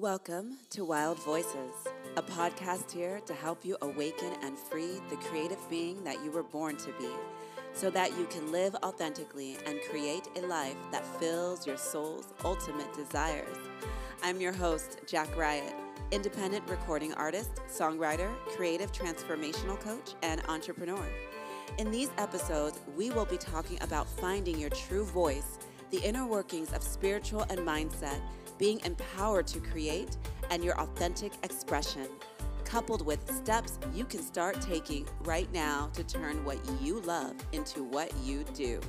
Welcome to Wild Voices, a podcast here to help you awaken and free the creative being that you were born to be so that you can live authentically and create a life that fills your soul's ultimate desires. I'm your host, Jack Riot, independent recording artist, songwriter, creative transformational coach, and entrepreneur. In these episodes, we will be talking about finding your true voice, the inner workings of spiritual and mindset, being empowered to create, and your authentic expression, coupled with steps you can start taking right now to turn what you love into what you do.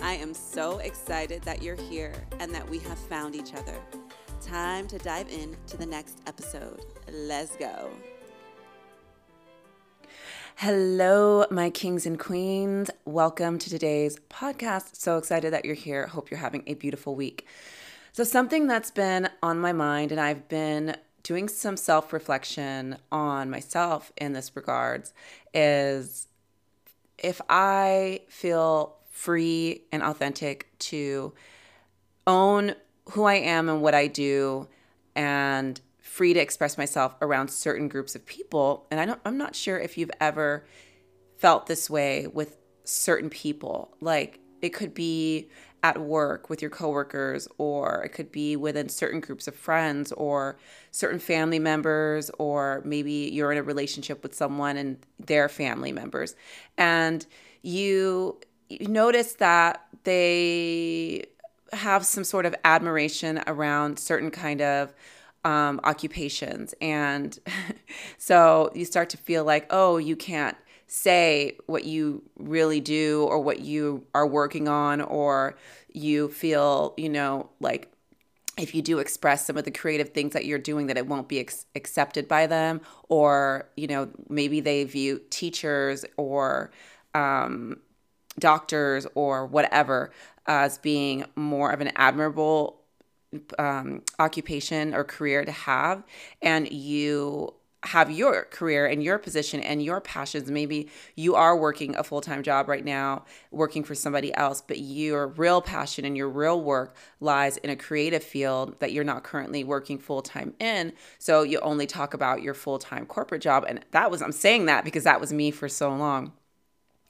I am so excited that you're here and that we have found each other. Time to dive in to the next episode. Let's go. Hello, my kings and queens. Welcome to today's podcast. So excited that you're here. Hope you're having a beautiful week. So, something that's been on my mind, and I've been doing some self reflection on myself in this regards, is if I feel free and authentic to own who I am and what I do and free to express myself around certain groups of people. And I don't I'm not sure if you've ever felt this way with certain people. Like it could be at work with your coworkers or it could be within certain groups of friends or certain family members or maybe you're in a relationship with someone and their family members. And you, you notice that they have some sort of admiration around certain kind of um, occupations. And so you start to feel like oh you can't say what you really do or what you are working on or you feel you know like if you do express some of the creative things that you're doing that it won't be ex- accepted by them or you know maybe they view teachers or um, doctors or whatever as being more of an admirable um, occupation or career to have and you have your career and your position and your passions. Maybe you are working a full time job right now, working for somebody else, but your real passion and your real work lies in a creative field that you're not currently working full time in. So you only talk about your full time corporate job. And that was, I'm saying that because that was me for so long.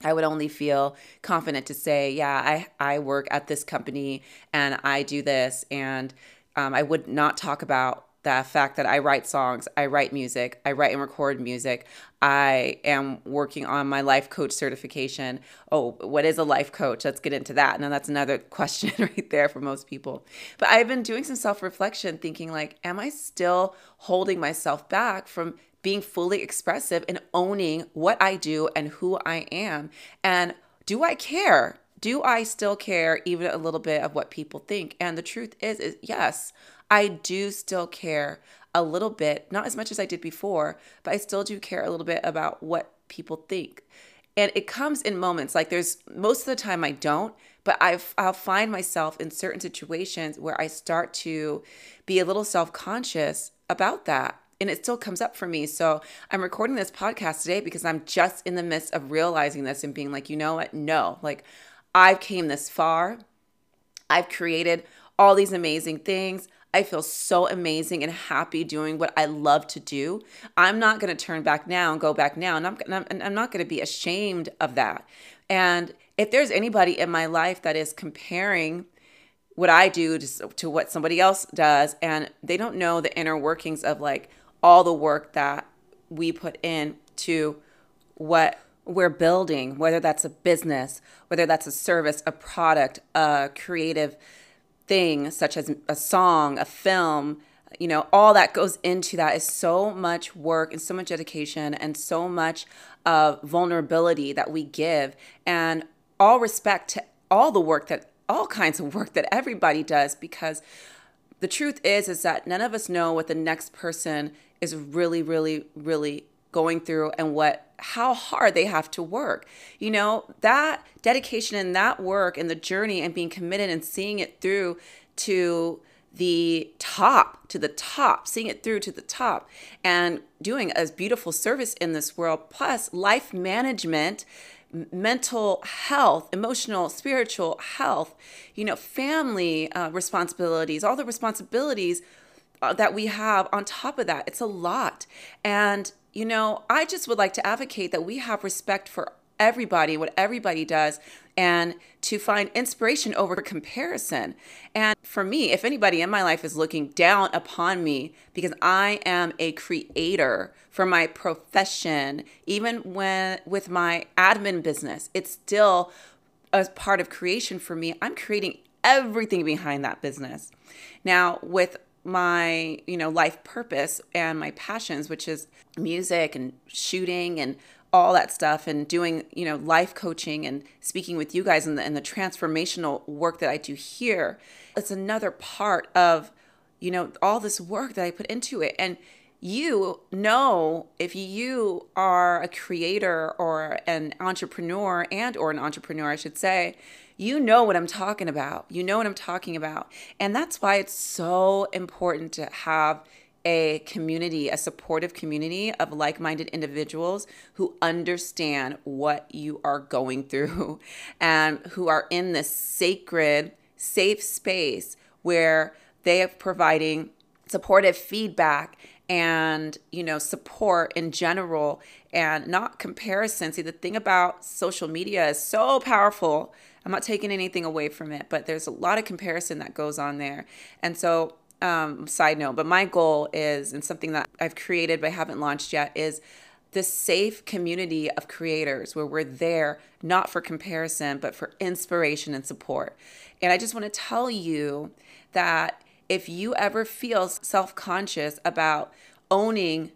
I would only feel confident to say, yeah, I, I work at this company and I do this. And um, I would not talk about the fact that I write songs, I write music, I write and record music. I am working on my life coach certification. Oh, what is a life coach? Let's get into that. Now, that's another question right there for most people. But I've been doing some self reflection, thinking, like, am I still holding myself back from being fully expressive and owning what I do and who I am? And do I care? Do I still care even a little bit of what people think? And the truth is, is yes, I do still care a little bit, not as much as I did before, but I still do care a little bit about what people think. And it comes in moments like there's most of the time I don't, but I've, I'll find myself in certain situations where I start to be a little self conscious about that. And it still comes up for me. So I'm recording this podcast today because I'm just in the midst of realizing this and being like, you know what? No, like I've came this far. I've created all these amazing things. I feel so amazing and happy doing what I love to do. I'm not going to turn back now and go back now. And I'm, I'm, I'm not going to be ashamed of that. And if there's anybody in my life that is comparing what I do to, to what somebody else does, and they don't know the inner workings of like all the work that we put in to what we're building, whether that's a business, whether that's a service, a product, a creative thing such as a song, a film, you know, all that goes into that is so much work and so much dedication and so much uh, vulnerability that we give. And all respect to all the work that, all kinds of work that everybody does because the truth is is that none of us know what the next person is really really really going through and what how hard they have to work. You know, that dedication and that work and the journey and being committed and seeing it through to the top, to the top, seeing it through to the top, and doing a beautiful service in this world, plus life management, mental health, emotional, spiritual health, you know, family uh, responsibilities, all the responsibilities uh, that we have on top of that. It's a lot. And, you know, I just would like to advocate that we have respect for everybody, what everybody does, and to find inspiration over comparison. And for me, if anybody in my life is looking down upon me because I am a creator for my profession, even when with my admin business, it's still a part of creation for me. I'm creating everything behind that business. Now, with my you know life purpose and my passions which is music and shooting and all that stuff and doing you know life coaching and speaking with you guys and the, and the transformational work that i do here it's another part of you know all this work that i put into it. And you know if you are a creator or an entrepreneur and or an entrepreneur i should say you know what i'm talking about. You know what i'm talking about. And that's why it's so important to have a community, a supportive community of like minded individuals who understand what you are going through and who are in this sacred, safe space where they are providing supportive feedback and you know support in general and not comparison. See the thing about social media is so powerful. I'm not taking anything away from it but there's a lot of comparison that goes on there. And so um, side note, but my goal is, and something that I've created but haven't launched yet, is this safe community of creators where we're there not for comparison, but for inspiration and support. And I just want to tell you that if you ever feel self conscious about owning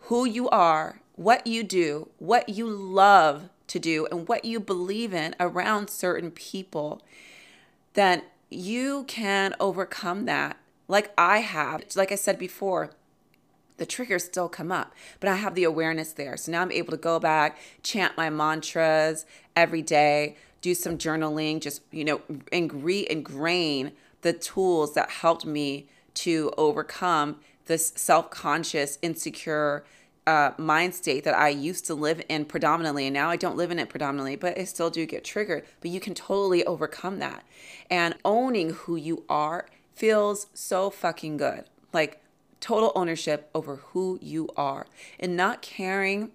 who you are, what you do, what you love to do, and what you believe in around certain people, then you can overcome that like I have. Like I said before, the triggers still come up, but I have the awareness there. So now I'm able to go back, chant my mantras every day, do some journaling, just, you know, and re ingrain the tools that helped me to overcome this self conscious, insecure uh, mind state that I used to live in predominantly. And now I don't live in it predominantly, but I still do get triggered. But you can totally overcome that. And owning who you are feels so fucking good. Like total ownership over who you are and not caring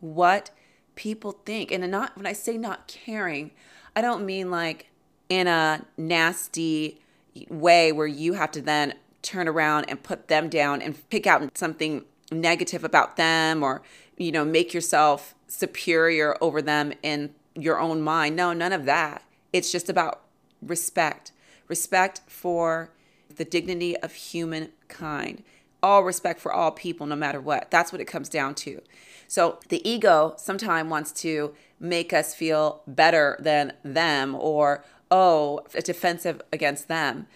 what people think. And not when I say not caring, I don't mean like in a nasty way where you have to then turn around and put them down and pick out something negative about them or you know make yourself superior over them in your own mind. No, none of that. It's just about respect. Respect for the dignity of humankind, all respect for all people, no matter what. That's what it comes down to. So the ego sometimes wants to make us feel better than them or, oh, defensive against them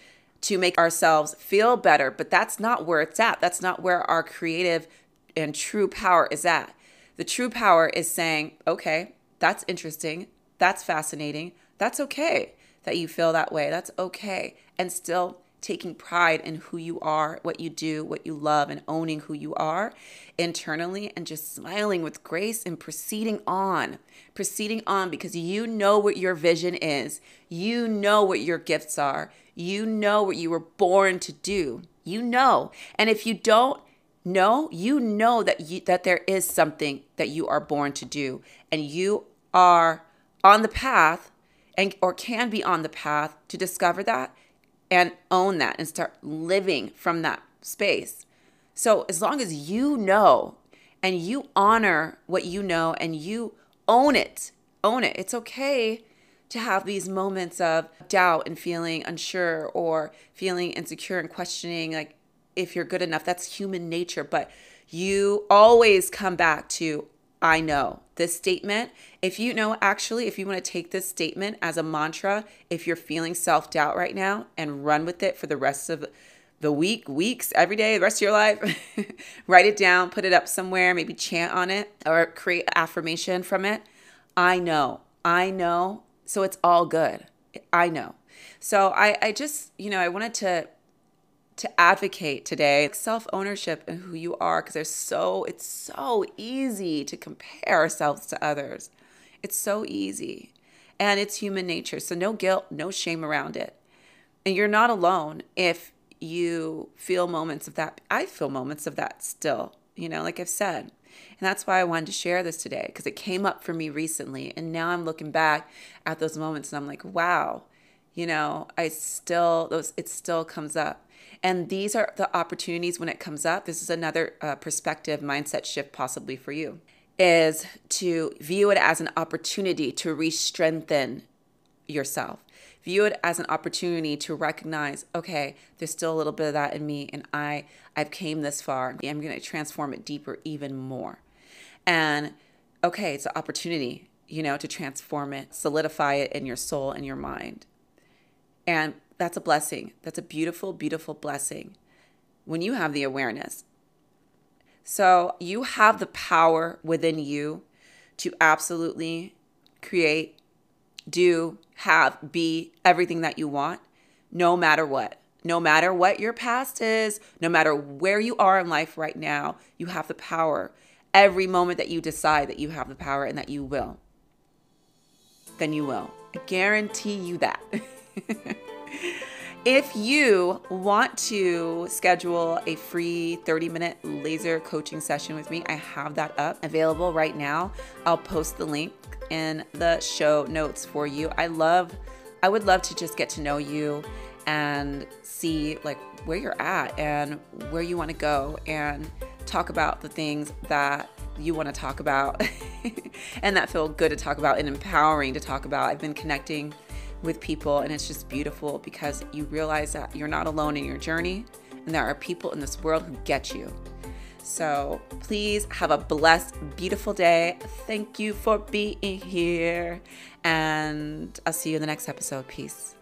to make ourselves feel better. But that's not where it's at. That's not where our creative and true power is at. The true power is saying, okay, that's interesting. That's fascinating. That's okay that you feel that way. That's okay. And still taking pride in who you are, what you do, what you love, and owning who you are internally and just smiling with grace and proceeding on. Proceeding on because you know what your vision is, you know what your gifts are, you know what you were born to do. You know. And if you don't, know, you know that you that there is something that you are born to do and you are on the path and or can be on the path to discover that and own that and start living from that space. So, as long as you know and you honor what you know and you own it, own it. It's okay to have these moments of doubt and feeling unsure or feeling insecure and questioning like if you're good enough. That's human nature, but you always come back to I know. This statement, if you know, actually, if you want to take this statement as a mantra, if you're feeling self doubt right now and run with it for the rest of the week, weeks, every day, the rest of your life, write it down, put it up somewhere, maybe chant on it or create affirmation from it. I know, I know. So it's all good. I know. So I, I just, you know, I wanted to to advocate today self ownership and who you are because there's so it's so easy to compare ourselves to others. It's so easy. And it's human nature. So no guilt, no shame around it. And you're not alone if you feel moments of that. I feel moments of that still, you know, like I've said. And that's why I wanted to share this today because it came up for me recently. And now I'm looking back at those moments and I'm like, wow, you know, I still, those, it still comes up. And these are the opportunities when it comes up. This is another uh, perspective mindset shift possibly for you is to view it as an opportunity to re-strengthen yourself. View it as an opportunity to recognize okay there's still a little bit of that in me and i i've came this far. I'm to transform it deeper even more. And okay it's an opportunity you know to transform it solidify it in your soul and your mind. And that's a blessing that's a beautiful beautiful blessing when you have the awareness so you have the power within you to absolutely create do, have, be everything that you want, no matter what. No matter what your past is, no matter where you are in life right now, you have the power. Every moment that you decide that you have the power and that you will, then you will. I guarantee you that. If you want to schedule a free 30 minute laser coaching session with me, I have that up available right now. I'll post the link in the show notes for you. I love, I would love to just get to know you and see like where you're at and where you want to go and talk about the things that you want to talk about and that feel good to talk about and empowering to talk about. I've been connecting with people, and it's just beautiful because you realize that you're not alone in your journey, and there are people in this world who get you. So please have a blessed, beautiful day. Thank you for being here, and I'll see you in the next episode. Peace.